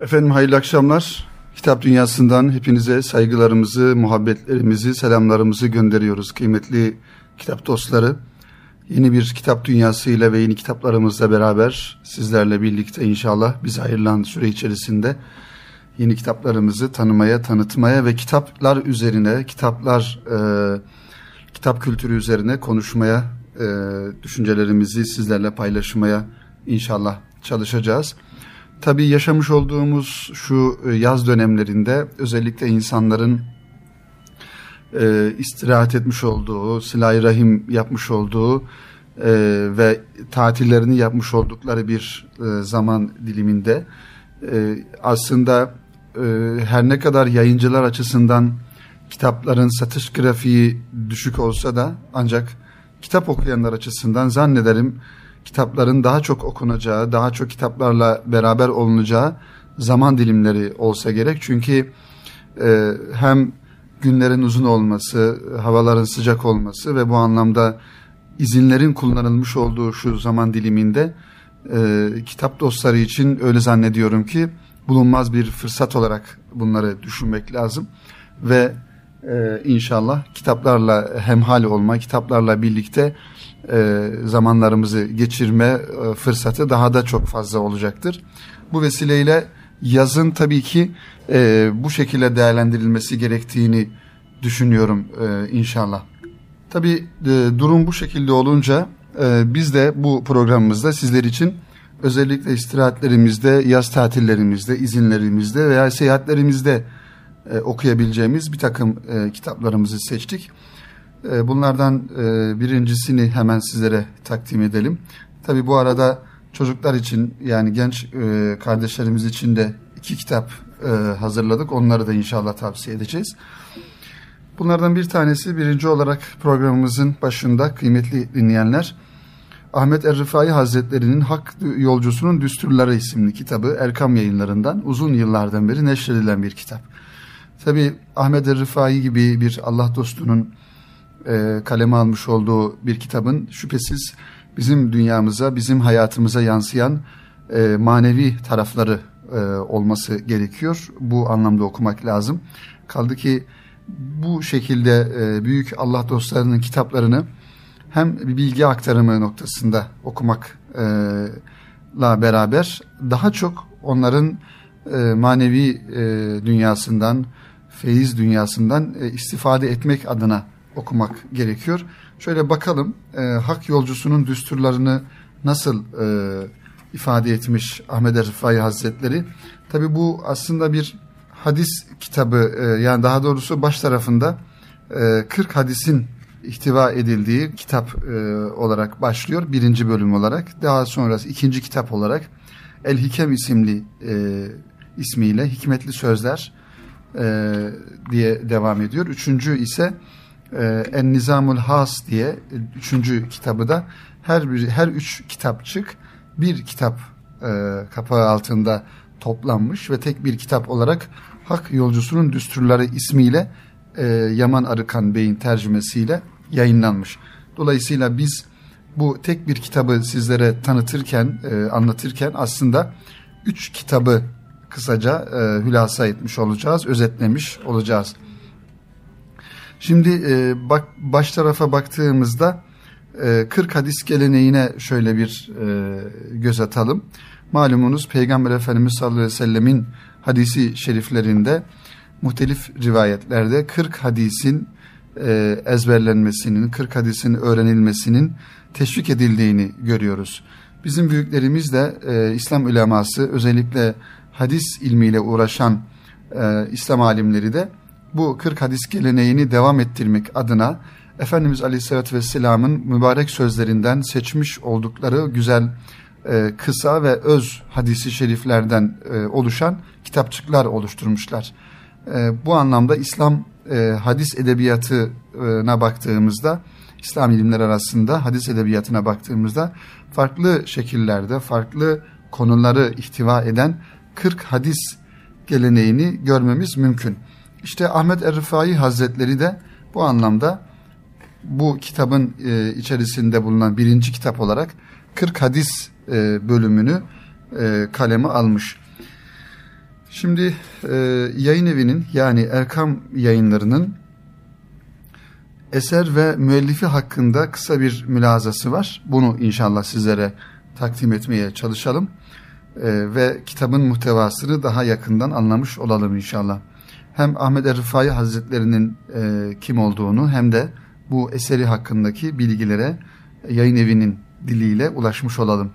Efendim hayırlı akşamlar. Kitap Dünyası'ndan hepinize saygılarımızı, muhabbetlerimizi, selamlarımızı gönderiyoruz kıymetli kitap dostları. Yeni bir kitap dünyasıyla ve yeni kitaplarımızla beraber sizlerle birlikte inşallah biz hayırlan süre içerisinde yeni kitaplarımızı tanımaya, tanıtmaya ve kitaplar üzerine, kitaplar, e, kitap kültürü üzerine konuşmaya, e, düşüncelerimizi sizlerle paylaşmaya inşallah çalışacağız. Tabii yaşamış olduğumuz şu e, yaz dönemlerinde özellikle insanların e, istirahat etmiş olduğu, silah rahim yapmış olduğu e, ve tatillerini yapmış oldukları bir e, zaman diliminde e, aslında e, her ne kadar yayıncılar açısından kitapların satış grafiği düşük olsa da ancak kitap okuyanlar açısından zannederim kitapların daha çok okunacağı, daha çok kitaplarla beraber olunacağı zaman dilimleri olsa gerek. Çünkü e, hem günlerin uzun olması, havaların sıcak olması ve bu anlamda izinlerin kullanılmış olduğu şu zaman diliminde e, kitap dostları için öyle zannediyorum ki bulunmaz bir fırsat olarak bunları düşünmek lazım ve e, inşallah kitaplarla hemhal olma, kitaplarla birlikte e, zamanlarımızı geçirme e, fırsatı daha da çok fazla olacaktır. Bu vesileyle yazın tabii ki e, bu şekilde değerlendirilmesi gerektiğini düşünüyorum e, inşallah. Tabii e, durum bu şekilde olunca e, biz de bu programımızda sizler için özellikle istirahatlerimizde, yaz tatillerimizde, izinlerimizde veya seyahatlerimizde e, okuyabileceğimiz bir takım e, kitaplarımızı seçtik. E, bunlardan e, birincisini hemen sizlere takdim edelim. Tabi bu arada çocuklar için yani genç e, kardeşlerimiz için de iki kitap hazırladık. Onları da inşallah tavsiye edeceğiz. Bunlardan bir tanesi birinci olarak programımızın başında kıymetli dinleyenler Ahmet Er-Rifai Hazretleri'nin Hak Yolcusunun Düsturları isimli kitabı Erkam yayınlarından uzun yıllardan beri neşredilen bir kitap. Tabi Ahmet Er-Rifai gibi bir Allah dostunun e, kaleme almış olduğu bir kitabın şüphesiz bizim dünyamıza, bizim hayatımıza yansıyan e, manevi tarafları e, olması gerekiyor. Bu anlamda okumak lazım. Kaldı ki bu şekilde e, büyük Allah dostlarının kitaplarını hem bilgi aktarımı noktasında okumakla beraber daha çok onların e, manevi e, dünyasından, feyiz dünyasından e, istifade etmek adına okumak gerekiyor. Şöyle bakalım e, hak yolcusunun düsturlarını nasıl e, ifade etmiş Ahmet Rıfai Hazretleri. Tabi bu aslında bir hadis kitabı e, yani daha doğrusu baş tarafında e, 40 hadisin ihtiva edildiği kitap e, olarak başlıyor. Birinci bölüm olarak. Daha sonrası ikinci kitap olarak El Hikem isimli e, ismiyle Hikmetli Sözler e, diye devam ediyor. Üçüncü ise e, En Nizamul Has diye üçüncü kitabı da her bir her üç kitapçık bir kitap e, kapağı altında toplanmış ve tek bir kitap olarak Hak Yolcusunun Düsturları ismiyle e, Yaman Arıkan Bey'in tercümesiyle yayınlanmış. Dolayısıyla biz bu tek bir kitabı sizlere tanıtırken, e, anlatırken aslında üç kitabı kısaca e, hülasa etmiş olacağız, özetlemiş olacağız. Şimdi e, bak baş tarafa baktığımızda e, 40 hadis geleneğine şöyle bir e, göz atalım. Malumunuz Peygamber Efendimiz sallallahu aleyhi ve sellemin hadisi şeriflerinde muhtelif rivayetlerde 40 hadisin e, ezberlenmesinin, 40 hadisin öğrenilmesinin teşvik edildiğini görüyoruz. Bizim büyüklerimiz de e, İslam uleması özellikle hadis ilmiyle uğraşan e, İslam alimleri de bu 40 hadis geleneğini devam ettirmek adına Efendimiz Aleyhisselatü Vesselam'ın mübarek sözlerinden seçmiş oldukları güzel e, kısa ve öz hadisi şeriflerden e, oluşan kitapçıklar oluşturmuşlar. E, bu anlamda İslam hadis edebiyatına baktığımızda, İslam ilimler arasında hadis edebiyatına baktığımızda farklı şekillerde, farklı konuları ihtiva eden 40 hadis geleneğini görmemiz mümkün. İşte Ahmet Er-Rifai Hazretleri de bu anlamda bu kitabın e, içerisinde bulunan birinci kitap olarak 40 hadis e, bölümünü e, kaleme almış. Şimdi e, yayın evinin yani Erkam yayınlarının eser ve müellifi hakkında kısa bir mülazası var. Bunu inşallah sizlere takdim etmeye çalışalım. E, ve kitabın muhtevasını daha yakından anlamış olalım inşallah. Hem Ahmet Er-Rıfai Hazretlerinin e, kim olduğunu hem de bu eseri hakkındaki bilgilere yayın evinin diliyle ulaşmış olalım.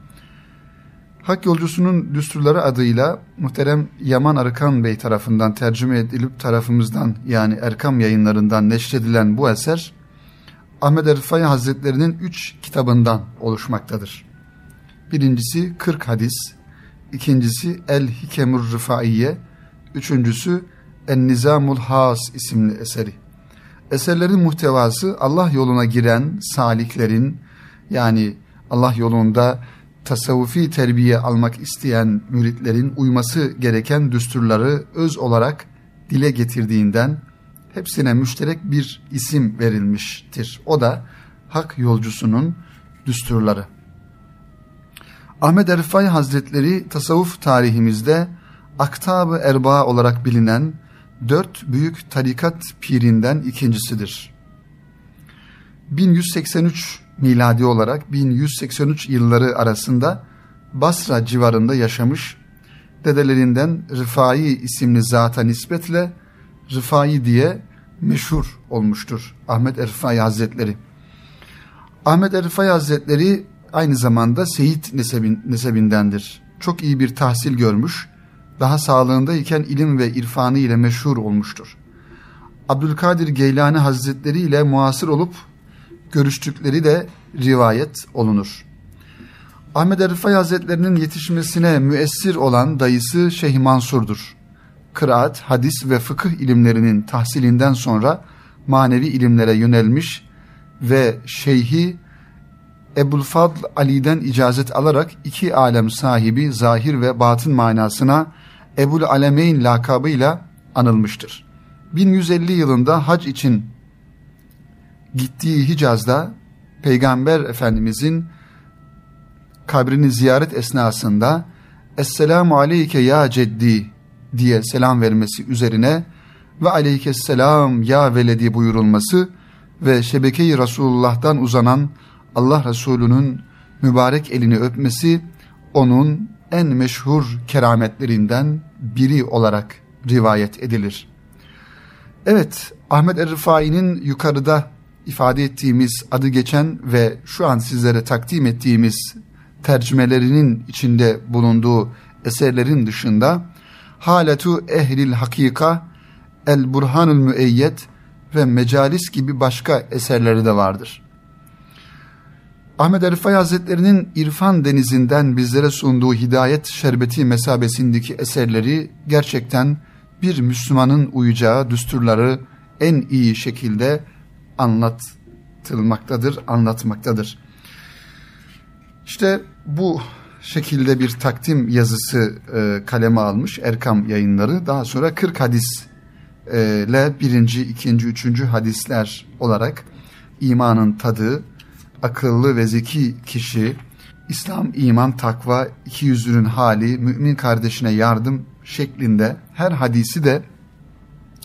Hak Yolcusunun Düsturları adıyla muhterem Yaman Arıkan Bey tarafından tercüme edilip tarafımızdan yani Erkam yayınlarından neşredilen bu eser Ahmet Erfai Hazretlerinin üç kitabından oluşmaktadır. Birincisi 40 hadis, ikincisi El Hikemur Rıfaiye, üçüncüsü En Nizamul Has isimli eseri. Eserlerin muhtevası Allah yoluna giren saliklerin yani Allah yolunda tasavvufi terbiye almak isteyen müritlerin uyması gereken düsturları öz olarak dile getirdiğinden hepsine müşterek bir isim verilmiştir. O da hak yolcusunun düsturları. Ahmet Erfay Hazretleri tasavvuf tarihimizde Aktab-ı Erba olarak bilinen dört büyük tarikat pirinden ikincisidir. 1183 miladi olarak 1183 yılları arasında Basra civarında yaşamış, dedelerinden Rıfai isimli zata nispetle Rıfai diye meşhur olmuştur Ahmet Erfai Hazretleri. Ahmet Erfai Hazretleri aynı zamanda Seyit nesebin, nesebindendir. Çok iyi bir tahsil görmüş, daha sağlığındayken ilim ve irfanı ile meşhur olmuştur. Abdülkadir Geylani Hazretleri ile muasır olup görüştükleri de rivayet olunur. Ahmet Erifay Hazretlerinin yetişmesine müessir olan dayısı Şeyh Mansur'dur. Kıraat, hadis ve fıkıh ilimlerinin tahsilinden sonra manevi ilimlere yönelmiş ve şeyhi Ebulfadl Ali'den icazet alarak iki alem sahibi zahir ve batın manasına Ebul Alemeyn lakabıyla anılmıştır. 1150 yılında hac için gittiği Hicaz'da Peygamber Efendimizin kabrini ziyaret esnasında Esselamu aleyke ya ceddi diye selam vermesi üzerine ve aleykesselam ya veledi buyurulması ve şebekeyi Resulullah'tan uzanan Allah Resulü'nün mübarek elini öpmesi onun en meşhur kerametlerinden biri olarak rivayet edilir. Evet, Ahmet Er-Rifai'nin yukarıda ifade ettiğimiz adı geçen ve şu an sizlere takdim ettiğimiz tercümelerinin içinde bulunduğu eserlerin dışında Haletu Ehlil Hakika, El Burhanul Müeyyet ve Mecalis gibi başka eserleri de vardır. Ahmet Erifay Hazretleri'nin İrfan denizinden bizlere sunduğu hidayet şerbeti mesabesindeki eserleri gerçekten bir Müslümanın uyacağı düsturları en iyi şekilde anlatılmaktadır, anlatmaktadır. İşte bu şekilde bir takdim yazısı e, kaleme almış Erkam yayınları. Daha sonra 40 hadis e, birinci, ikinci, üçüncü hadisler olarak imanın tadı, akıllı ve zeki kişi, İslam, iman, takva, iki yüzünün hali, mümin kardeşine yardım şeklinde her hadisi de,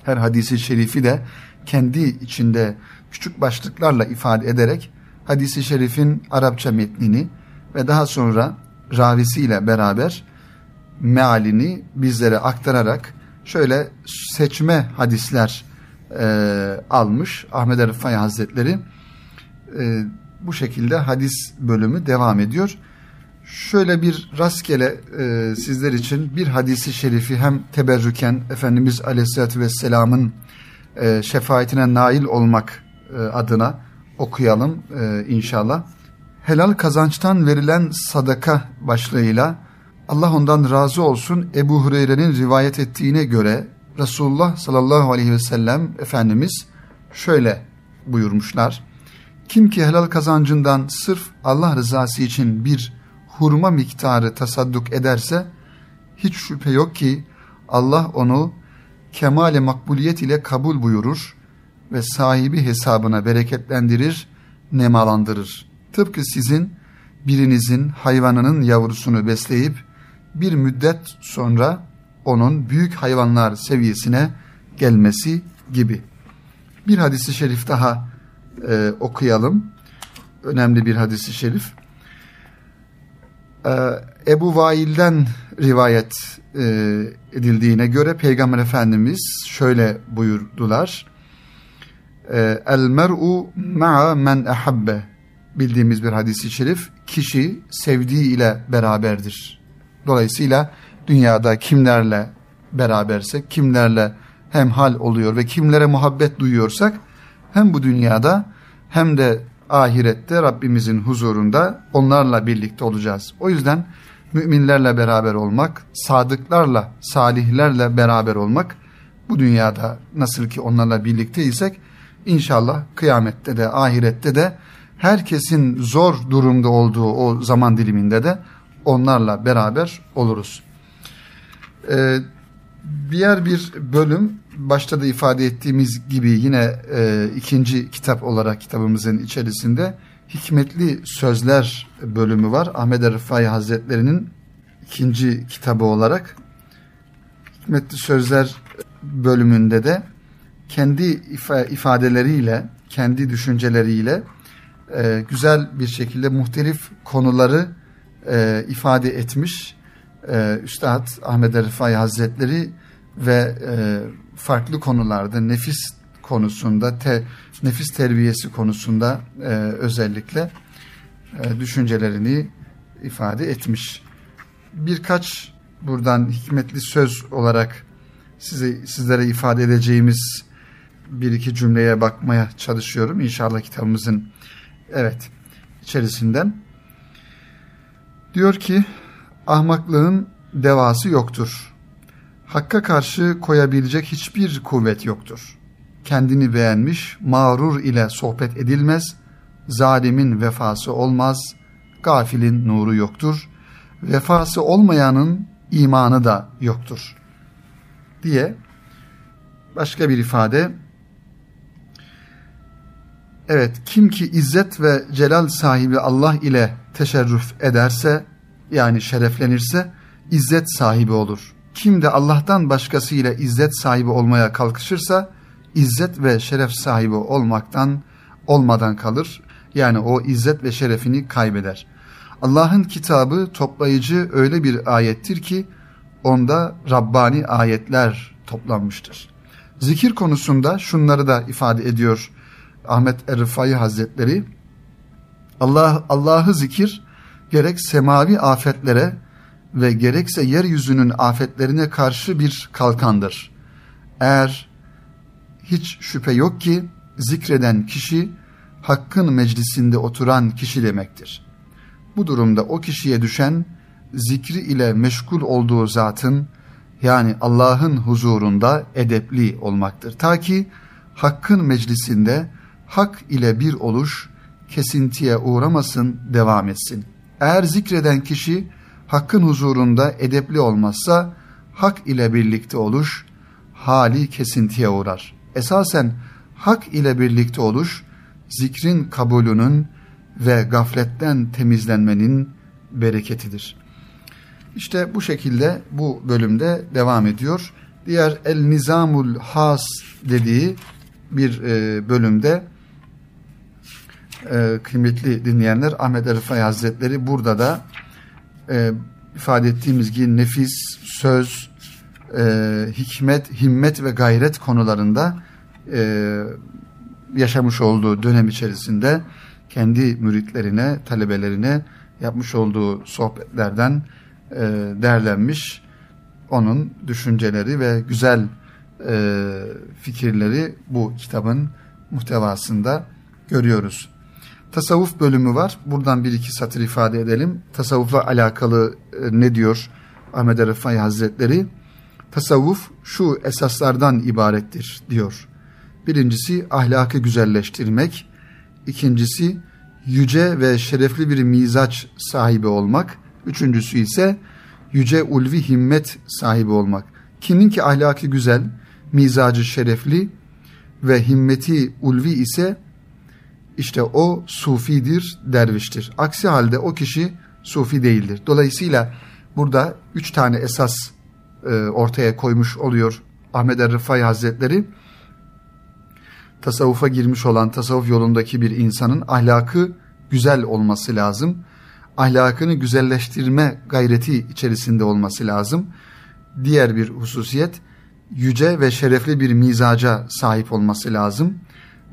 her hadisi şerifi de kendi içinde küçük başlıklarla ifade ederek hadisi şerifin Arapça metnini ve daha sonra ravisiyle beraber mealini bizlere aktararak şöyle seçme hadisler e, almış Ahmet Erfay Hazretleri. E, bu şekilde hadis bölümü devam ediyor. Şöyle bir rastgele e, sizler için bir hadisi şerifi hem teberrüken Efendimiz Aleyhisselatü Vesselam'ın e, şefaatine nail olmak e, adına okuyalım e, inşallah. Helal kazançtan verilen sadaka başlığıyla Allah ondan razı olsun Ebu Hureyre'nin rivayet ettiğine göre Resulullah sallallahu aleyhi ve sellem Efendimiz şöyle buyurmuşlar. Kim ki helal kazancından sırf Allah rızası için bir hurma miktarı tasadduk ederse hiç şüphe yok ki Allah onu kemale makbuliyet ile kabul buyurur ve sahibi hesabına bereketlendirir, nemalandırır. Tıpkı sizin birinizin hayvanının yavrusunu besleyip bir müddet sonra onun büyük hayvanlar seviyesine gelmesi gibi. Bir hadisi şerif daha e, okuyalım. Önemli bir hadisi şerif. E, Ebu Vail'den rivayet e, edildiğine göre Peygamber Efendimiz şöyle buyurdular. E, El mer'u ma'a men ahabbe bildiğimiz bir hadisi şerif. Kişi sevdiği ile beraberdir. Dolayısıyla dünyada kimlerle berabersek, kimlerle hemhal oluyor ve kimlere muhabbet duyuyorsak hem bu dünyada hem de ahirette Rabbimizin huzurunda onlarla birlikte olacağız. O yüzden müminlerle beraber olmak, sadıklarla, salihlerle beraber olmak bu dünyada nasıl ki onlarla birlikteysek inşallah kıyamette de ahirette de herkesin zor durumda olduğu o zaman diliminde de onlarla beraber oluruz. Ee, diğer bir bölüm başta da ifade ettiğimiz gibi yine e, ikinci kitap olarak kitabımızın içerisinde Hikmetli Sözler bölümü var. Ahmet Rıfai Hazretleri'nin ikinci kitabı olarak Hikmetli Sözler bölümünde de kendi ifadeleriyle, kendi düşünceleriyle e, güzel bir şekilde muhtelif konuları e, ifade etmiş. E, Üstad Ahmet Rıfai Hazretleri ve e, farklı konularda nefis konusunda, te, nefis terbiyesi konusunda e, özellikle düşüncelerini ifade etmiş. Birkaç buradan hikmetli söz olarak size sizlere ifade edeceğimiz bir iki cümleye bakmaya çalışıyorum. İnşallah kitabımızın evet içerisinden. Diyor ki ahmaklığın devası yoktur. Hakka karşı koyabilecek hiçbir kuvvet yoktur. Kendini beğenmiş, mağrur ile sohbet edilmez, zalimin vefası olmaz, gafilin nuru yoktur, vefası olmayanın imanı da yoktur. Diye başka bir ifade, evet kim ki izzet ve celal sahibi Allah ile teşerrüf ederse, yani şereflenirse, izzet sahibi olur.'' Kim de Allah'tan başkasıyla izzet sahibi olmaya kalkışırsa izzet ve şeref sahibi olmaktan olmadan kalır. Yani o izzet ve şerefini kaybeder. Allah'ın kitabı toplayıcı öyle bir ayettir ki onda Rabbani ayetler toplanmıştır. Zikir konusunda şunları da ifade ediyor Ahmet Erifai Hazretleri. Allah Allah'ı zikir gerek semavi afetlere ve gerekse yeryüzünün afetlerine karşı bir kalkandır. Eğer hiç şüphe yok ki zikreden kişi hakkın meclisinde oturan kişi demektir. Bu durumda o kişiye düşen zikri ile meşgul olduğu zatın yani Allah'ın huzurunda edepli olmaktır. Ta ki hakkın meclisinde hak ile bir oluş kesintiye uğramasın, devam etsin. Eğer zikreden kişi hakkın huzurunda edepli olmazsa hak ile birlikte oluş hali kesintiye uğrar. Esasen hak ile birlikte oluş zikrin kabulünün ve gafletten temizlenmenin bereketidir. İşte bu şekilde bu bölümde devam ediyor. Diğer El Nizamul Has dediği bir e, bölümde e, kıymetli dinleyenler Ahmet Erifay Hazretleri burada da e, ifade ettiğimiz gibi nefis, söz, e, hikmet, himmet ve gayret konularında e, yaşamış olduğu dönem içerisinde kendi müritlerine, talebelerine yapmış olduğu sohbetlerden e, onun düşünceleri ve güzel fikirleri bu kitabın muhtevasında görüyoruz tasavvuf bölümü var. Buradan bir iki satır ifade edelim. Tasavvufla alakalı e, ne diyor Ahmet Rıfai Hazretleri? Tasavvuf şu esaslardan ibarettir diyor. Birincisi ahlakı güzelleştirmek. İkincisi yüce ve şerefli bir mizaç sahibi olmak. Üçüncüsü ise yüce ulvi himmet sahibi olmak. Kimin ki ahlakı güzel, mizacı şerefli ve himmeti ulvi ise işte o sufidir, derviştir. Aksi halde o kişi sufi değildir. Dolayısıyla burada üç tane esas e, ortaya koymuş oluyor Ahmet Er-Rıfai Hazretleri. Tasavvufa girmiş olan tasavvuf yolundaki bir insanın ahlakı güzel olması lazım. Ahlakını güzelleştirme gayreti içerisinde olması lazım. Diğer bir hususiyet yüce ve şerefli bir mizaca sahip olması lazım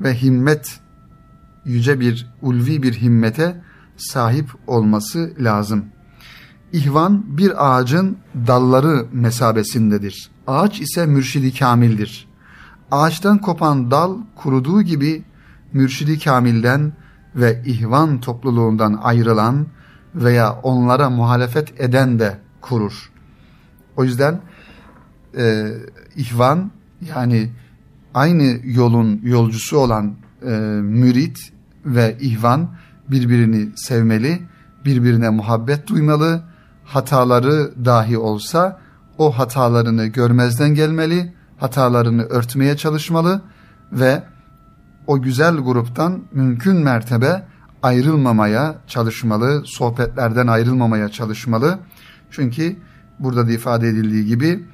ve himmet yüce bir ulvi bir himmete sahip olması lazım. İhvan bir ağacın dalları mesabesindedir. Ağaç ise mürşidi kamildir. Ağaçtan kopan dal kuruduğu gibi mürşidi kamilden ve ihvan topluluğundan ayrılan veya onlara muhalefet eden de kurur. O yüzden e, ihvan yani aynı yolun yolcusu olan e, mürit ve ihvan birbirini sevmeli, birbirine muhabbet duymalı, hataları dahi olsa o hatalarını görmezden gelmeli, hatalarını örtmeye çalışmalı ve o güzel gruptan mümkün mertebe ayrılmamaya çalışmalı, sohbetlerden ayrılmamaya çalışmalı. Çünkü burada da ifade edildiği gibi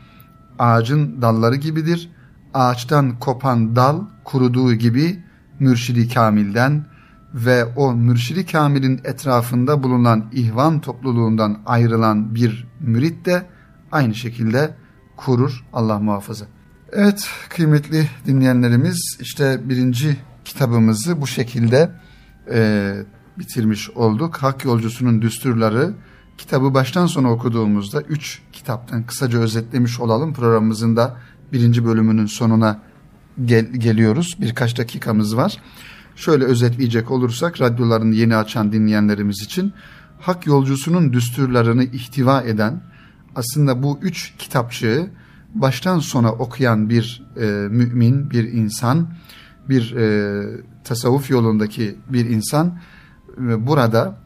ağacın dalları gibidir. Ağaçtan kopan dal kuruduğu gibi mürşidi kamilden ve o mürşidi kamilin etrafında bulunan ihvan topluluğundan ayrılan bir mürit de aynı şekilde kurur Allah muhafaza. Evet kıymetli dinleyenlerimiz işte birinci kitabımızı bu şekilde e, bitirmiş olduk. Hak Yolcusunun Düsturları kitabı baştan sona okuduğumuzda üç kitaptan kısaca özetlemiş olalım. Programımızın da birinci bölümünün sonuna gel geliyoruz. Birkaç dakikamız var. Şöyle özetleyecek olursak radyolarını yeni açan dinleyenlerimiz için hak yolcusunun düsturlarını ihtiva eden aslında bu üç kitapçığı baştan sona okuyan bir e, mümin, bir insan, bir e, tasavvuf yolundaki bir insan e, burada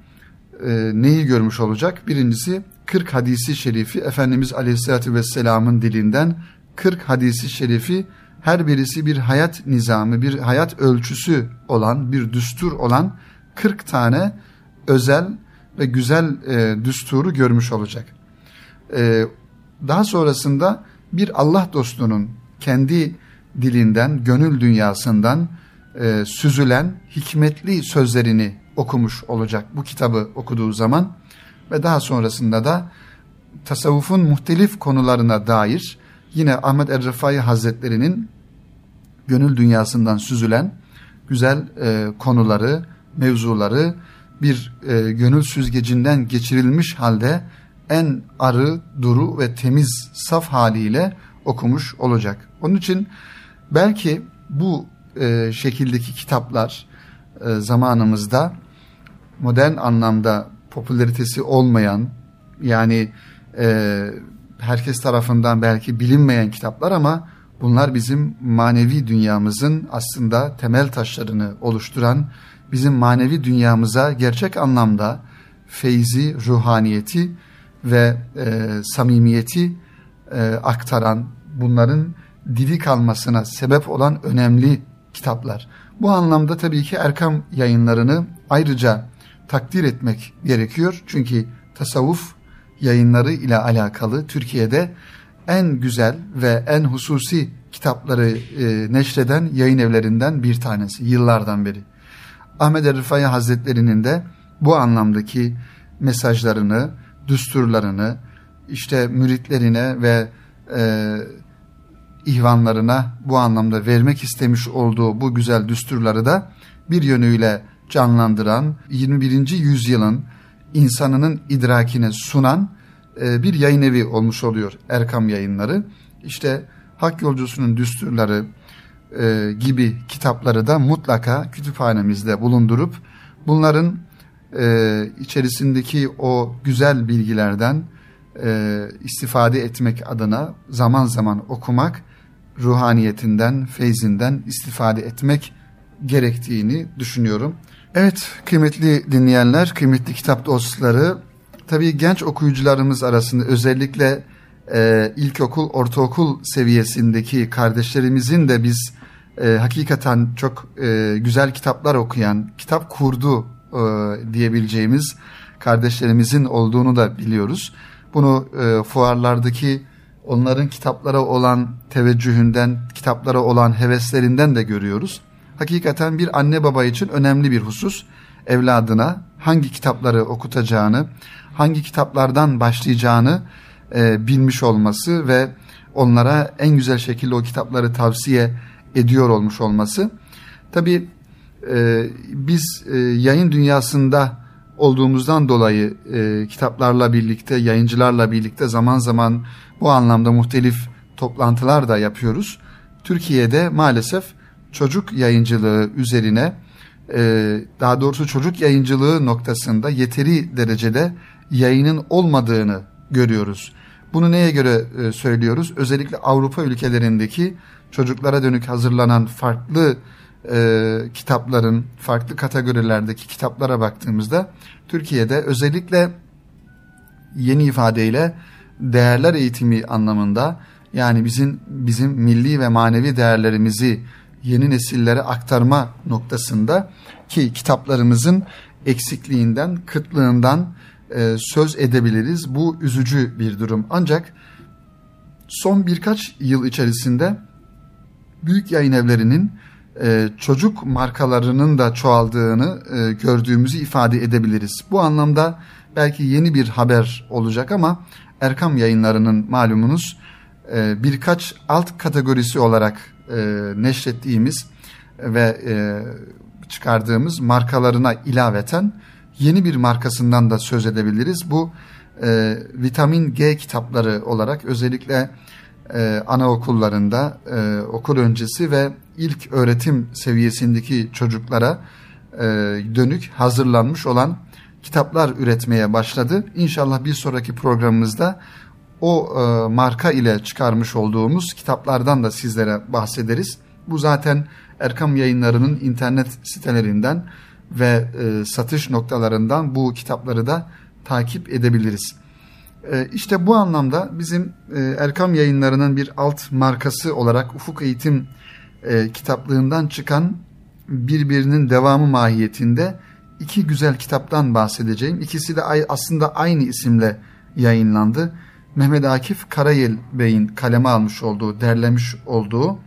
e, neyi görmüş olacak? Birincisi 40 hadisi şerifi Efendimiz Aleyhisselatü Vesselam'ın dilinden 40 hadisi şerifi her birisi bir hayat nizamı, bir hayat ölçüsü olan, bir düstur olan 40 tane özel ve güzel e, düsturu görmüş olacak. E, daha sonrasında bir Allah dostunun kendi dilinden, gönül dünyasından e, süzülen hikmetli sözlerini okumuş olacak bu kitabı okuduğu zaman ve daha sonrasında da tasavvufun muhtelif konularına dair yine Ahmet Er-Rıfai Hazretleri'nin gönül dünyasından süzülen güzel e, konuları, mevzuları bir e, gönül süzgecinden geçirilmiş halde en arı, duru ve temiz, saf haliyle okumuş olacak. Onun için belki bu e, şekildeki kitaplar e, zamanımızda modern anlamda popülaritesi olmayan yani e, herkes tarafından belki bilinmeyen kitaplar ama bunlar bizim manevi dünyamızın aslında temel taşlarını oluşturan bizim manevi dünyamıza gerçek anlamda feyzi, ruhaniyeti ve e, samimiyeti e, aktaran bunların dili kalmasına sebep olan önemli kitaplar. Bu anlamda tabii ki Erkam yayınlarını ayrıca takdir etmek gerekiyor. Çünkü tasavvuf yayınları ile alakalı Türkiye'de en güzel ve en hususi kitapları e, neşreden yayın evlerinden bir tanesi yıllardan beri. Ahmet Er Hazretleri'nin de bu anlamdaki mesajlarını, düsturlarını işte müritlerine ve e, ihvanlarına bu anlamda vermek istemiş olduğu bu güzel düsturları da bir yönüyle canlandıran 21. yüzyılın insanının idrakine sunan e, bir yayın evi olmuş oluyor Erkam yayınları. İşte Hak Yolcusunun Düsturları e, gibi kitapları da mutlaka kütüphanemizde bulundurup bunların e, içerisindeki o güzel bilgilerden istifade etmek adına zaman zaman okumak, ruhaniyetinden, feyzinden istifade etmek gerektiğini düşünüyorum. Evet kıymetli dinleyenler, kıymetli kitap dostları, tabii genç okuyucularımız arasında özellikle e, ilkokul, ortaokul seviyesindeki kardeşlerimizin de biz e, hakikaten çok e, güzel kitaplar okuyan, kitap kurdu e, diyebileceğimiz kardeşlerimizin olduğunu da biliyoruz. Bunu e, fuarlardaki onların kitaplara olan teveccühünden, kitaplara olan heveslerinden de görüyoruz. Hakikaten bir anne baba için önemli bir husus. Evladına hangi kitapları okutacağını, hangi kitaplardan başlayacağını e, bilmiş olması ve onlara en güzel şekilde o kitapları tavsiye ediyor olmuş olması. Tabi e, biz e, yayın dünyasında olduğumuzdan dolayı e, kitaplarla birlikte, yayıncılarla birlikte zaman zaman bu anlamda muhtelif toplantılar da yapıyoruz. Türkiye'de maalesef çocuk yayıncılığı üzerine e, daha doğrusu çocuk yayıncılığı noktasında yeteri derecede yayının olmadığını görüyoruz. Bunu neye göre e, söylüyoruz? Özellikle Avrupa ülkelerindeki çocuklara dönük hazırlanan farklı e, kitapların, farklı kategorilerdeki kitaplara baktığımızda Türkiye'de özellikle yeni ifadeyle değerler eğitimi anlamında yani bizim bizim milli ve manevi değerlerimizi yeni nesillere aktarma noktasında ki kitaplarımızın eksikliğinden, kıtlığından e, söz edebiliriz. Bu üzücü bir durum. Ancak son birkaç yıl içerisinde büyük yayın evlerinin e, çocuk markalarının da çoğaldığını e, gördüğümüzü ifade edebiliriz. Bu anlamda belki yeni bir haber olacak ama Erkam yayınlarının malumunuz e, birkaç alt kategorisi olarak e, neşrettiğimiz ve e, çıkardığımız markalarına ilaveten yeni bir markasından da söz edebiliriz. Bu e, vitamin G kitapları olarak özellikle e, anaokullarında e, okul öncesi ve ilk öğretim seviyesindeki çocuklara e, dönük hazırlanmış olan kitaplar üretmeye başladı. İnşallah bir sonraki programımızda o e, marka ile çıkarmış olduğumuz kitaplardan da sizlere bahsederiz. Bu zaten Erkam Yayınları'nın internet sitelerinden ve e, satış noktalarından bu kitapları da takip edebiliriz. E, işte bu anlamda bizim e, Erkam Yayınları'nın bir alt markası olarak Ufuk Eğitim e, kitaplığından çıkan birbirinin devamı mahiyetinde iki güzel kitaptan bahsedeceğim. İkisi de aslında aynı isimle yayınlandı. Mehmet Akif Karayel Bey'in kaleme almış olduğu, derlemiş olduğu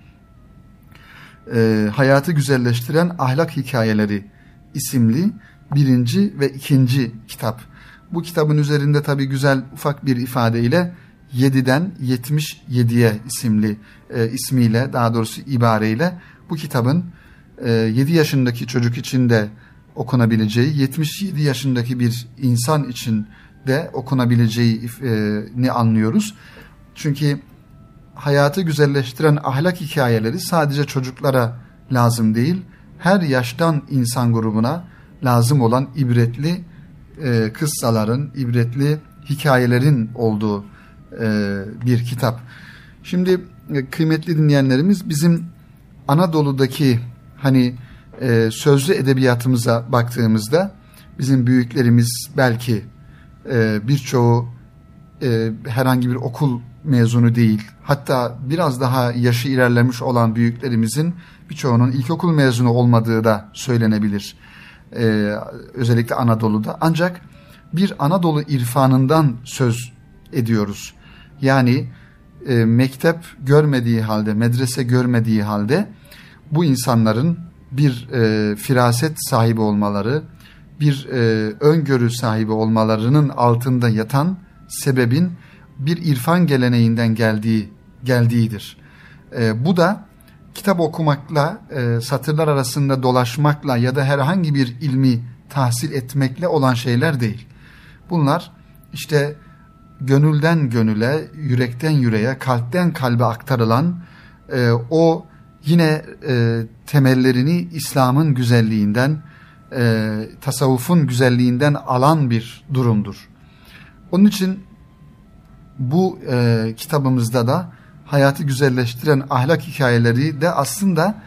e, Hayatı Güzelleştiren Ahlak Hikayeleri isimli birinci ve ikinci kitap. Bu kitabın üzerinde tabi güzel ufak bir ifadeyle 7'den 77'ye isimli e, ismiyle daha doğrusu ibareyle bu kitabın e, 7 yaşındaki çocuk için de okunabileceği 77 yaşındaki bir insan için de okunabileceğini e, anlıyoruz. Çünkü hayatı güzelleştiren ahlak hikayeleri sadece çocuklara lazım değil, her yaştan insan grubuna lazım olan ibretli e, kıssaların, ibretli hikayelerin olduğu e, bir kitap. Şimdi kıymetli dinleyenlerimiz bizim Anadolu'daki hani sözlü edebiyatımıza baktığımızda bizim büyüklerimiz belki e, birçoğu e, herhangi bir okul mezunu değil. Hatta biraz daha yaşı ilerlemiş olan büyüklerimizin birçoğunun ilkokul mezunu olmadığı da söylenebilir. E, özellikle Anadolu'da. Ancak bir Anadolu irfanından söz ediyoruz. Yani e, mektep görmediği halde, medrese görmediği halde bu insanların bir e, firaset sahibi olmaları, bir e, öngörü sahibi olmalarının altında yatan sebebin bir irfan geleneğinden geldiği geldiğidir. E, bu da kitap okumakla, e, satırlar arasında dolaşmakla ya da herhangi bir ilmi tahsil etmekle olan şeyler değil. Bunlar işte gönülden gönüle, yürekten yüreğe, kalpten kalbe aktarılan e, o yine e, temellerini İslam'ın güzelliğinden, e, tasavvufun güzelliğinden alan bir durumdur. Onun için bu e, kitabımızda da hayatı güzelleştiren ahlak hikayeleri de aslında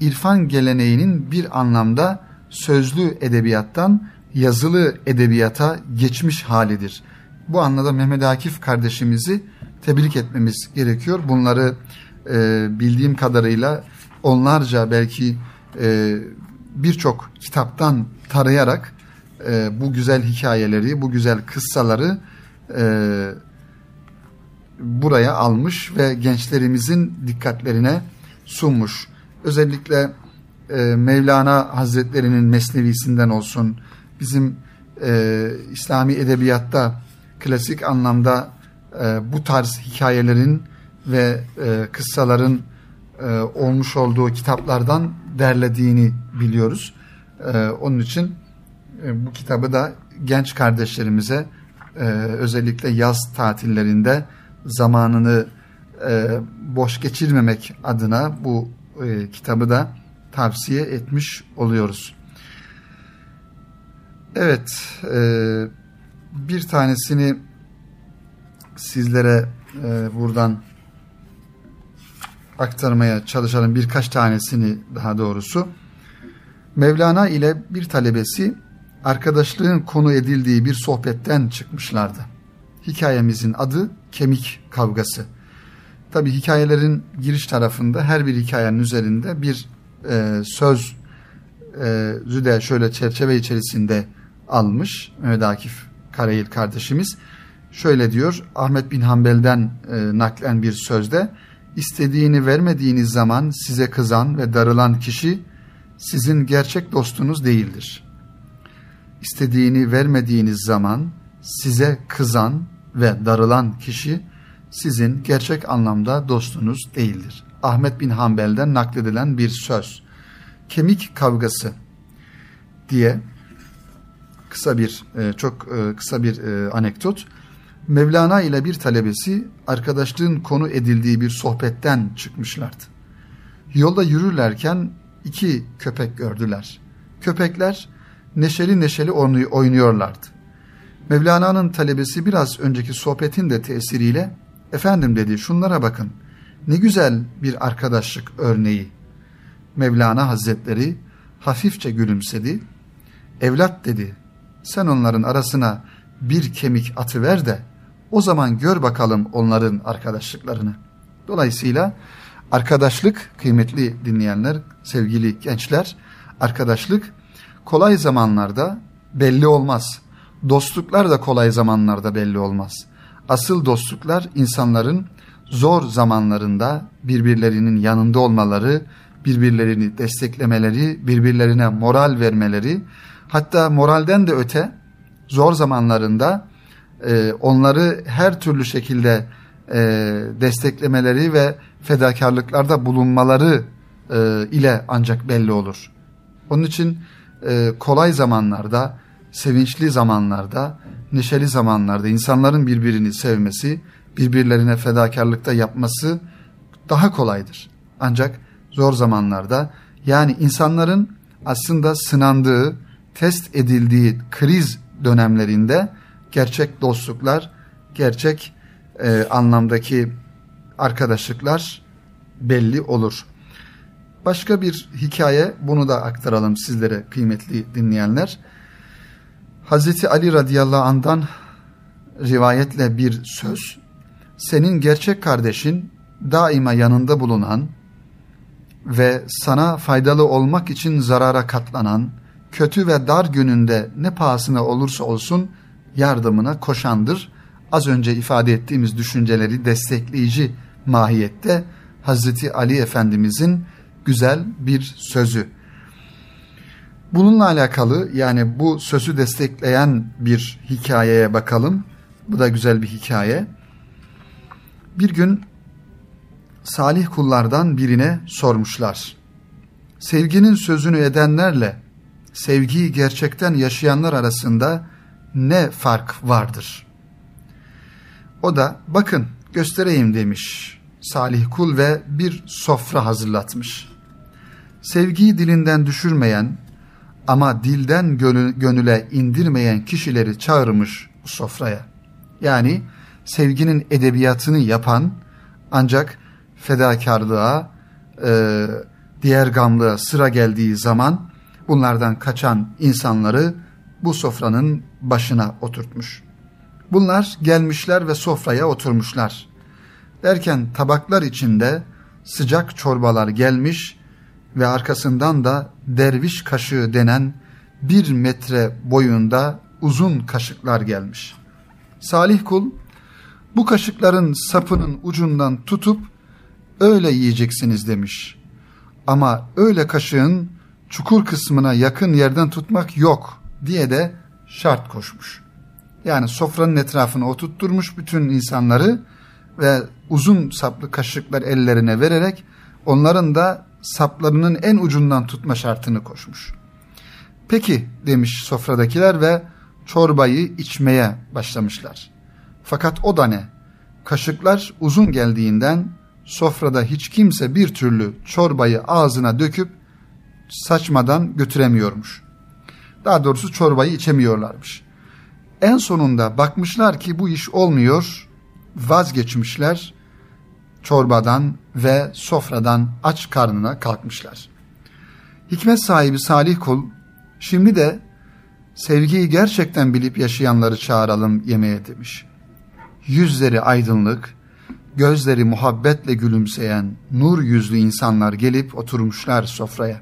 irfan geleneğinin bir anlamda sözlü edebiyattan yazılı edebiyata geçmiş halidir. Bu anlamda Mehmet Akif kardeşimizi tebrik etmemiz gerekiyor. Bunları e, bildiğim kadarıyla onlarca belki e, birçok kitaptan tarayarak e, bu güzel hikayeleri, bu güzel kıssaları e, buraya almış ve gençlerimizin dikkatlerine sunmuş. Özellikle e, Mevlana Hazretlerinin mesnevisinden olsun, bizim e, İslami edebiyatta klasik anlamda e, bu tarz hikayelerin ve e, kıssaların e, olmuş olduğu kitaplardan derlediğini biliyoruz. E, onun için e, bu kitabı da genç kardeşlerimize e, özellikle yaz tatillerinde zamanını e, boş geçirmemek adına bu e, kitabı da tavsiye etmiş oluyoruz. Evet, e, bir tanesini sizlere e, buradan aktarmaya çalışalım birkaç tanesini daha doğrusu. Mevlana ile bir talebesi arkadaşlığın konu edildiği bir sohbetten çıkmışlardı. Hikayemizin adı Kemik Kavgası. Tabi hikayelerin giriş tarafında her bir hikayenin üzerinde bir e, söz e, de şöyle çerçeve içerisinde almış Mehmet Akif Karayil kardeşimiz. Şöyle diyor Ahmet bin Hanbel'den e, naklen bir sözde istediğini vermediğiniz zaman size kızan ve darılan kişi sizin gerçek dostunuz değildir. İstediğini vermediğiniz zaman size kızan ve darılan kişi sizin gerçek anlamda dostunuz değildir. Ahmet bin Hanbel'den nakledilen bir söz. Kemik kavgası diye kısa bir e, çok e, kısa bir e, anekdot. Mevlana ile bir talebesi arkadaşlığın konu edildiği bir sohbetten çıkmışlardı. Yolda yürürlerken iki köpek gördüler. Köpekler neşeli neşeli oynuyorlardı. Mevlana'nın talebesi biraz önceki sohbetin de tesiriyle efendim dedi şunlara bakın ne güzel bir arkadaşlık örneği. Mevlana Hazretleri hafifçe gülümsedi. Evlat dedi sen onların arasına bir kemik atıver de o zaman gör bakalım onların arkadaşlıklarını. Dolayısıyla arkadaşlık kıymetli dinleyenler, sevgili gençler, arkadaşlık kolay zamanlarda belli olmaz. Dostluklar da kolay zamanlarda belli olmaz. Asıl dostluklar insanların zor zamanlarında birbirlerinin yanında olmaları, birbirlerini desteklemeleri, birbirlerine moral vermeleri, hatta moralden de öte zor zamanlarında e, onları her türlü şekilde e, desteklemeleri ve fedakarlıklarda bulunmaları e, ile ancak belli olur. Onun için e, kolay zamanlarda, sevinçli zamanlarda, neşeli zamanlarda insanların birbirini sevmesi, birbirlerine fedakarlıkta yapması daha kolaydır. Ancak zor zamanlarda yani insanların aslında sınandığı, test edildiği kriz dönemlerinde gerçek dostluklar, gerçek e, anlamdaki arkadaşlıklar belli olur. Başka bir hikaye bunu da aktaralım sizlere kıymetli dinleyenler. Hazreti Ali radıyallahu andan rivayetle bir söz. Senin gerçek kardeşin daima yanında bulunan ve sana faydalı olmak için zarara katlanan, kötü ve dar gününde ne pahasına olursa olsun yardımına koşandır. Az önce ifade ettiğimiz düşünceleri destekleyici mahiyette Hazreti Ali Efendimizin güzel bir sözü. Bununla alakalı yani bu sözü destekleyen bir hikayeye bakalım. Bu da güzel bir hikaye. Bir gün salih kullardan birine sormuşlar. Sevginin sözünü edenlerle sevgiyi gerçekten yaşayanlar arasında ne fark vardır? O da bakın göstereyim demiş salih kul ve bir sofra hazırlatmış. Sevgiyi dilinden düşürmeyen ama dilden gönüle indirmeyen kişileri çağırmış sofraya. Yani sevginin edebiyatını yapan ancak fedakarlığa, e, diğer gamlığa sıra geldiği zaman bunlardan kaçan insanları bu sofranın başına oturtmuş. Bunlar gelmişler ve sofraya oturmuşlar. Derken tabaklar içinde sıcak çorbalar gelmiş ve arkasından da derviş kaşığı denen bir metre boyunda uzun kaşıklar gelmiş. Salih kul Bu kaşıkların sapının ucundan tutup öyle yiyeceksiniz demiş. Ama öyle kaşığın çukur kısmına yakın yerden tutmak yok diye de şart koşmuş. Yani sofranın etrafına oturtturmuş bütün insanları ve uzun saplı kaşıklar ellerine vererek onların da saplarının en ucundan tutma şartını koşmuş. Peki demiş sofradakiler ve çorbayı içmeye başlamışlar. Fakat o da ne? Kaşıklar uzun geldiğinden sofrada hiç kimse bir türlü çorbayı ağzına döküp saçmadan götüremiyormuş. Daha doğrusu çorbayı içemiyorlarmış. En sonunda bakmışlar ki bu iş olmuyor, vazgeçmişler çorbadan ve sofradan aç karnına kalkmışlar. Hikmet sahibi Salih kul şimdi de sevgiyi gerçekten bilip yaşayanları çağıralım yemeğe demiş. Yüzleri aydınlık, gözleri muhabbetle gülümseyen nur yüzlü insanlar gelip oturmuşlar sofraya.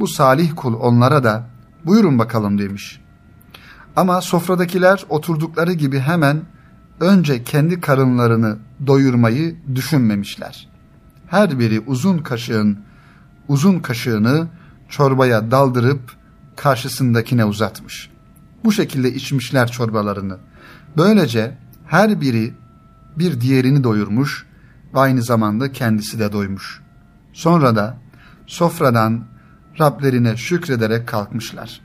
Bu salih kul onlara da buyurun bakalım demiş. Ama sofradakiler oturdukları gibi hemen önce kendi karınlarını doyurmayı düşünmemişler. Her biri uzun kaşığın uzun kaşığını çorbaya daldırıp karşısındakine uzatmış. Bu şekilde içmişler çorbalarını. Böylece her biri bir diğerini doyurmuş ve aynı zamanda kendisi de doymuş. Sonra da sofradan Rablerine şükrederek kalkmışlar.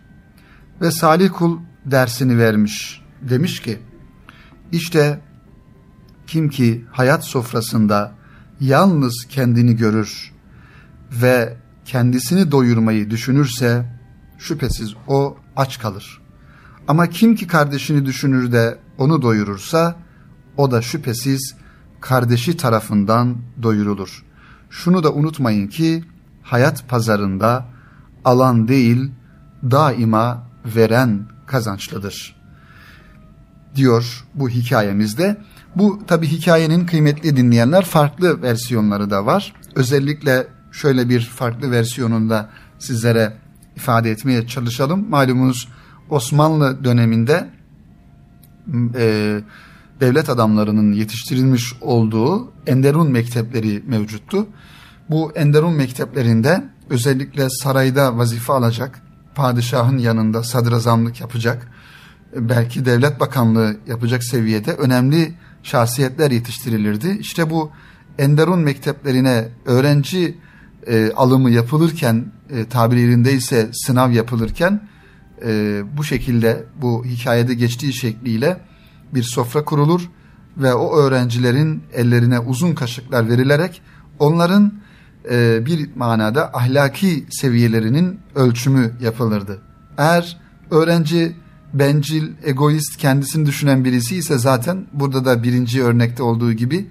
Ve Salih kul dersini vermiş. Demiş ki, işte kim ki hayat sofrasında yalnız kendini görür ve kendisini doyurmayı düşünürse şüphesiz o aç kalır. Ama kim ki kardeşini düşünür de onu doyurursa o da şüphesiz kardeşi tarafından doyurulur. Şunu da unutmayın ki hayat pazarında alan değil daima veren kazançlıdır. Diyor bu hikayemizde. Bu tabi hikayenin kıymetli dinleyenler farklı versiyonları da var. Özellikle şöyle bir farklı versiyonunda sizlere ifade etmeye çalışalım. Malumunuz Osmanlı döneminde e, devlet adamlarının yetiştirilmiş olduğu Enderun mektepleri mevcuttu. Bu Enderun mekteplerinde özellikle sarayda vazife alacak, padişahın yanında sadrazamlık yapacak, belki devlet bakanlığı yapacak seviyede önemli şahsiyetler yetiştirilirdi. İşte bu Enderun mekteplerine öğrenci e, alımı yapılırken, e, tabiri yerindeyse sınav yapılırken e, bu şekilde bu hikayede geçtiği şekliyle bir sofra kurulur ve o öğrencilerin ellerine uzun kaşıklar verilerek onların e, bir manada ahlaki seviyelerinin ölçümü yapılırdı. Eğer öğrenci bencil, egoist, kendisini düşünen birisi ise zaten burada da birinci örnekte olduğu gibi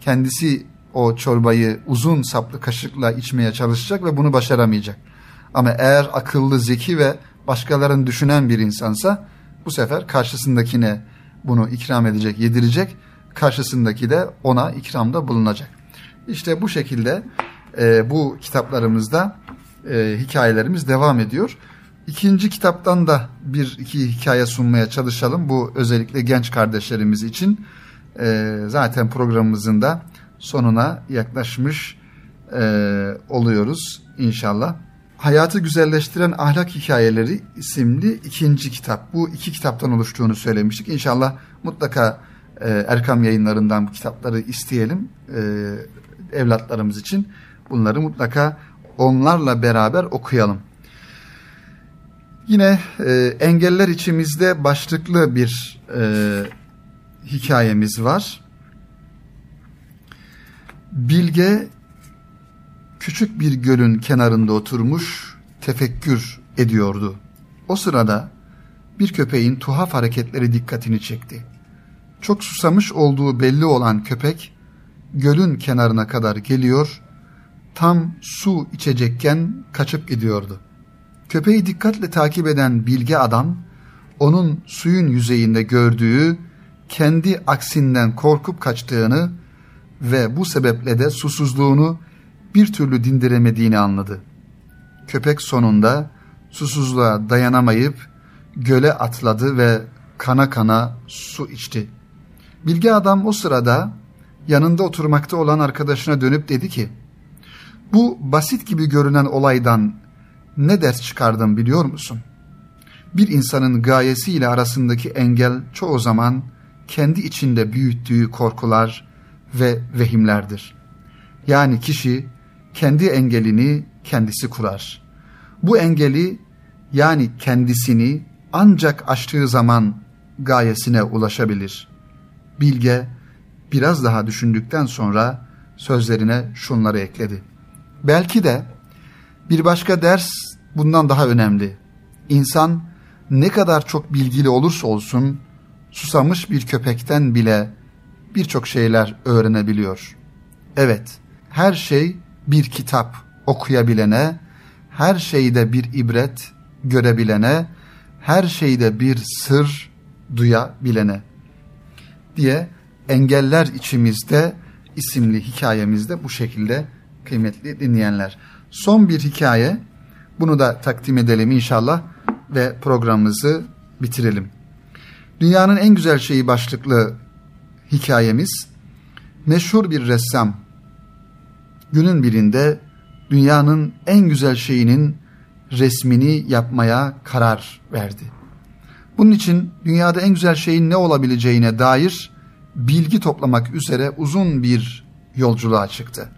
kendisi o çorbayı uzun saplı kaşıkla içmeye çalışacak ve bunu başaramayacak. Ama eğer akıllı, zeki ve başkalarını düşünen bir insansa bu sefer karşısındakine bunu ikram edecek, yedirecek. Karşısındaki de ona ikramda bulunacak. İşte bu şekilde e, bu kitaplarımızda e, hikayelerimiz devam ediyor. İkinci kitaptan da bir iki hikaye sunmaya çalışalım. Bu özellikle genç kardeşlerimiz için. E, zaten programımızın da sonuna yaklaşmış e, oluyoruz inşallah. Hayatı Güzelleştiren Ahlak Hikayeleri isimli ikinci kitap. Bu iki kitaptan oluştuğunu söylemiştik. İnşallah mutlaka e, Erkam yayınlarından bu kitapları isteyelim e, evlatlarımız için. Bunları mutlaka onlarla beraber okuyalım. Yine e, engeller içimizde başlıklı bir e, hikayemiz var. Bilge küçük bir gölün kenarında oturmuş tefekkür ediyordu. O sırada bir köpeğin tuhaf hareketleri dikkatini çekti. Çok susamış olduğu belli olan köpek gölün kenarına kadar geliyor, tam su içecekken kaçıp gidiyordu. Köpeği dikkatle takip eden bilge adam, onun suyun yüzeyinde gördüğü, kendi aksinden korkup kaçtığını ve bu sebeple de susuzluğunu bir türlü dindiremediğini anladı. Köpek sonunda susuzluğa dayanamayıp göle atladı ve kana kana su içti. Bilge adam o sırada yanında oturmakta olan arkadaşına dönüp dedi ki, bu basit gibi görünen olaydan ne ders çıkardım biliyor musun? Bir insanın gayesiyle arasındaki engel çoğu zaman kendi içinde büyüttüğü korkular ve vehimlerdir. Yani kişi kendi engelini kendisi kurar. Bu engeli yani kendisini ancak aştığı zaman gayesine ulaşabilir. Bilge biraz daha düşündükten sonra sözlerine şunları ekledi. Belki de bir başka ders bundan daha önemli. İnsan ne kadar çok bilgili olursa olsun susamış bir köpekten bile birçok şeyler öğrenebiliyor. Evet, her şey bir kitap okuyabilene, her şeyde bir ibret görebilene, her şeyde bir sır duyabilene diye engeller içimizde isimli hikayemizde bu şekilde kıymetli dinleyenler. Son bir hikaye bunu da takdim edelim inşallah ve programımızı bitirelim. Dünyanın en güzel şeyi başlıklı hikayemiz meşhur bir ressam günün birinde dünyanın en güzel şeyinin resmini yapmaya karar verdi. Bunun için dünyada en güzel şeyin ne olabileceğine dair bilgi toplamak üzere uzun bir yolculuğa çıktı.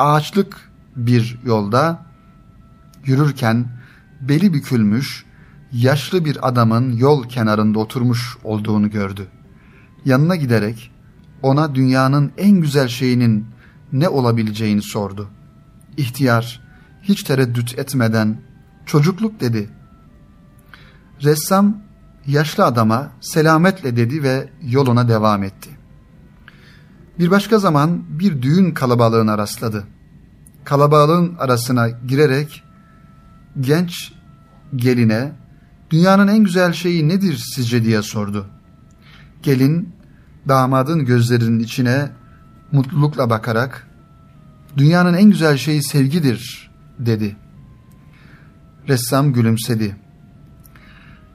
Ağaçlık bir yolda yürürken beli bükülmüş, yaşlı bir adamın yol kenarında oturmuş olduğunu gördü. Yanına giderek ona dünyanın en güzel şeyinin ne olabileceğini sordu. İhtiyar hiç tereddüt etmeden çocukluk dedi. Ressam yaşlı adama selametle dedi ve yoluna devam etti. Bir başka zaman bir düğün kalabalığına rastladı. Kalabalığın arasına girerek genç geline dünyanın en güzel şeyi nedir sizce diye sordu. Gelin damadın gözlerinin içine mutlulukla bakarak dünyanın en güzel şeyi sevgidir dedi. Ressam gülümsedi.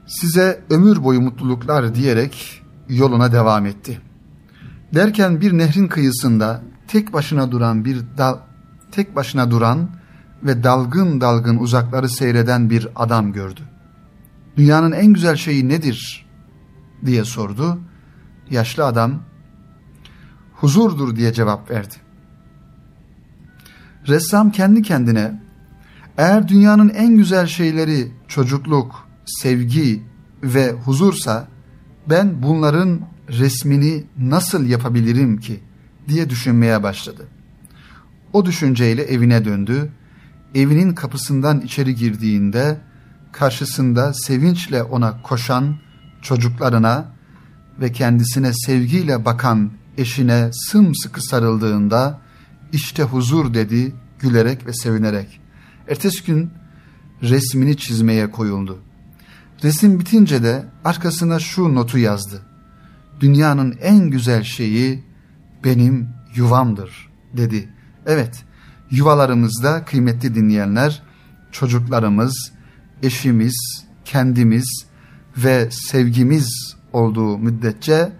Size ömür boyu mutluluklar diyerek yoluna devam etti. Derken bir nehrin kıyısında tek başına duran bir dal, tek başına duran ve dalgın dalgın uzakları seyreden bir adam gördü. Dünyanın en güzel şeyi nedir diye sordu. Yaşlı adam huzurdur diye cevap verdi. Ressam kendi kendine eğer dünyanın en güzel şeyleri çocukluk, sevgi ve huzursa ben bunların resmini nasıl yapabilirim ki diye düşünmeye başladı. O düşünceyle evine döndü. Evinin kapısından içeri girdiğinde karşısında sevinçle ona koşan çocuklarına ve kendisine sevgiyle bakan eşine sımsıkı sarıldığında işte huzur dedi gülerek ve sevinerek. Ertesi gün resmini çizmeye koyuldu. Resim bitince de arkasına şu notu yazdı. Dünyanın en güzel şeyi benim yuvamdır dedi. Evet yuvalarımızda kıymetli dinleyenler çocuklarımız, eşimiz, kendimiz ve sevgimiz olduğu müddetçe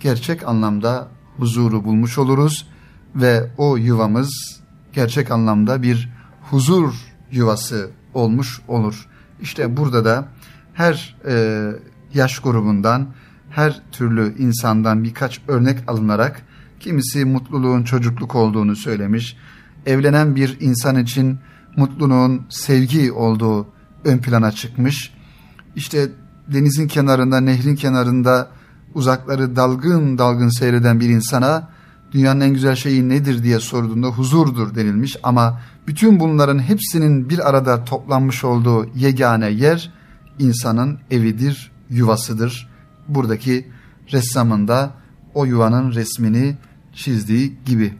gerçek anlamda huzuru bulmuş oluruz ve o yuvamız gerçek anlamda bir huzur yuvası olmuş olur. İşte burada da her e, yaş grubundan, her türlü insandan birkaç örnek alınarak kimisi mutluluğun çocukluk olduğunu söylemiş. Evlenen bir insan için mutluluğun sevgi olduğu ön plana çıkmış. İşte denizin kenarında, nehrin kenarında uzakları dalgın dalgın seyreden bir insana dünyanın en güzel şeyi nedir diye sorduğunda huzurdur denilmiş ama bütün bunların hepsinin bir arada toplanmış olduğu yegane yer insanın evidir, yuvasıdır. Buradaki ressamın da o yuvanın resmini çizdiği gibi.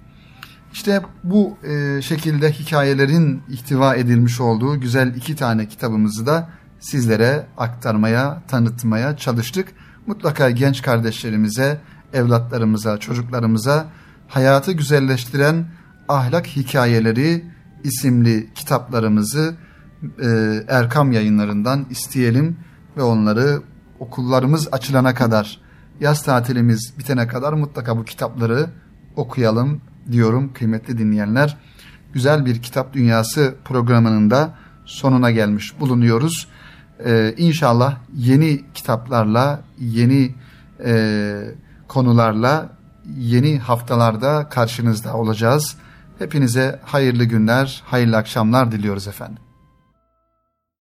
İşte bu e, şekilde hikayelerin ihtiva edilmiş olduğu güzel iki tane kitabımızı da sizlere aktarmaya, tanıtmaya çalıştık. Mutlaka genç kardeşlerimize, evlatlarımıza, çocuklarımıza hayatı güzelleştiren ahlak hikayeleri isimli kitaplarımızı e, Erkam yayınlarından isteyelim ve onları okullarımız açılana kadar Yaz tatilimiz bitene kadar mutlaka bu kitapları okuyalım diyorum kıymetli dinleyenler. Güzel bir kitap dünyası programının da sonuna gelmiş bulunuyoruz. Ee, inşallah yeni kitaplarla, yeni e, konularla yeni haftalarda karşınızda olacağız. Hepinize hayırlı günler, hayırlı akşamlar diliyoruz efendim.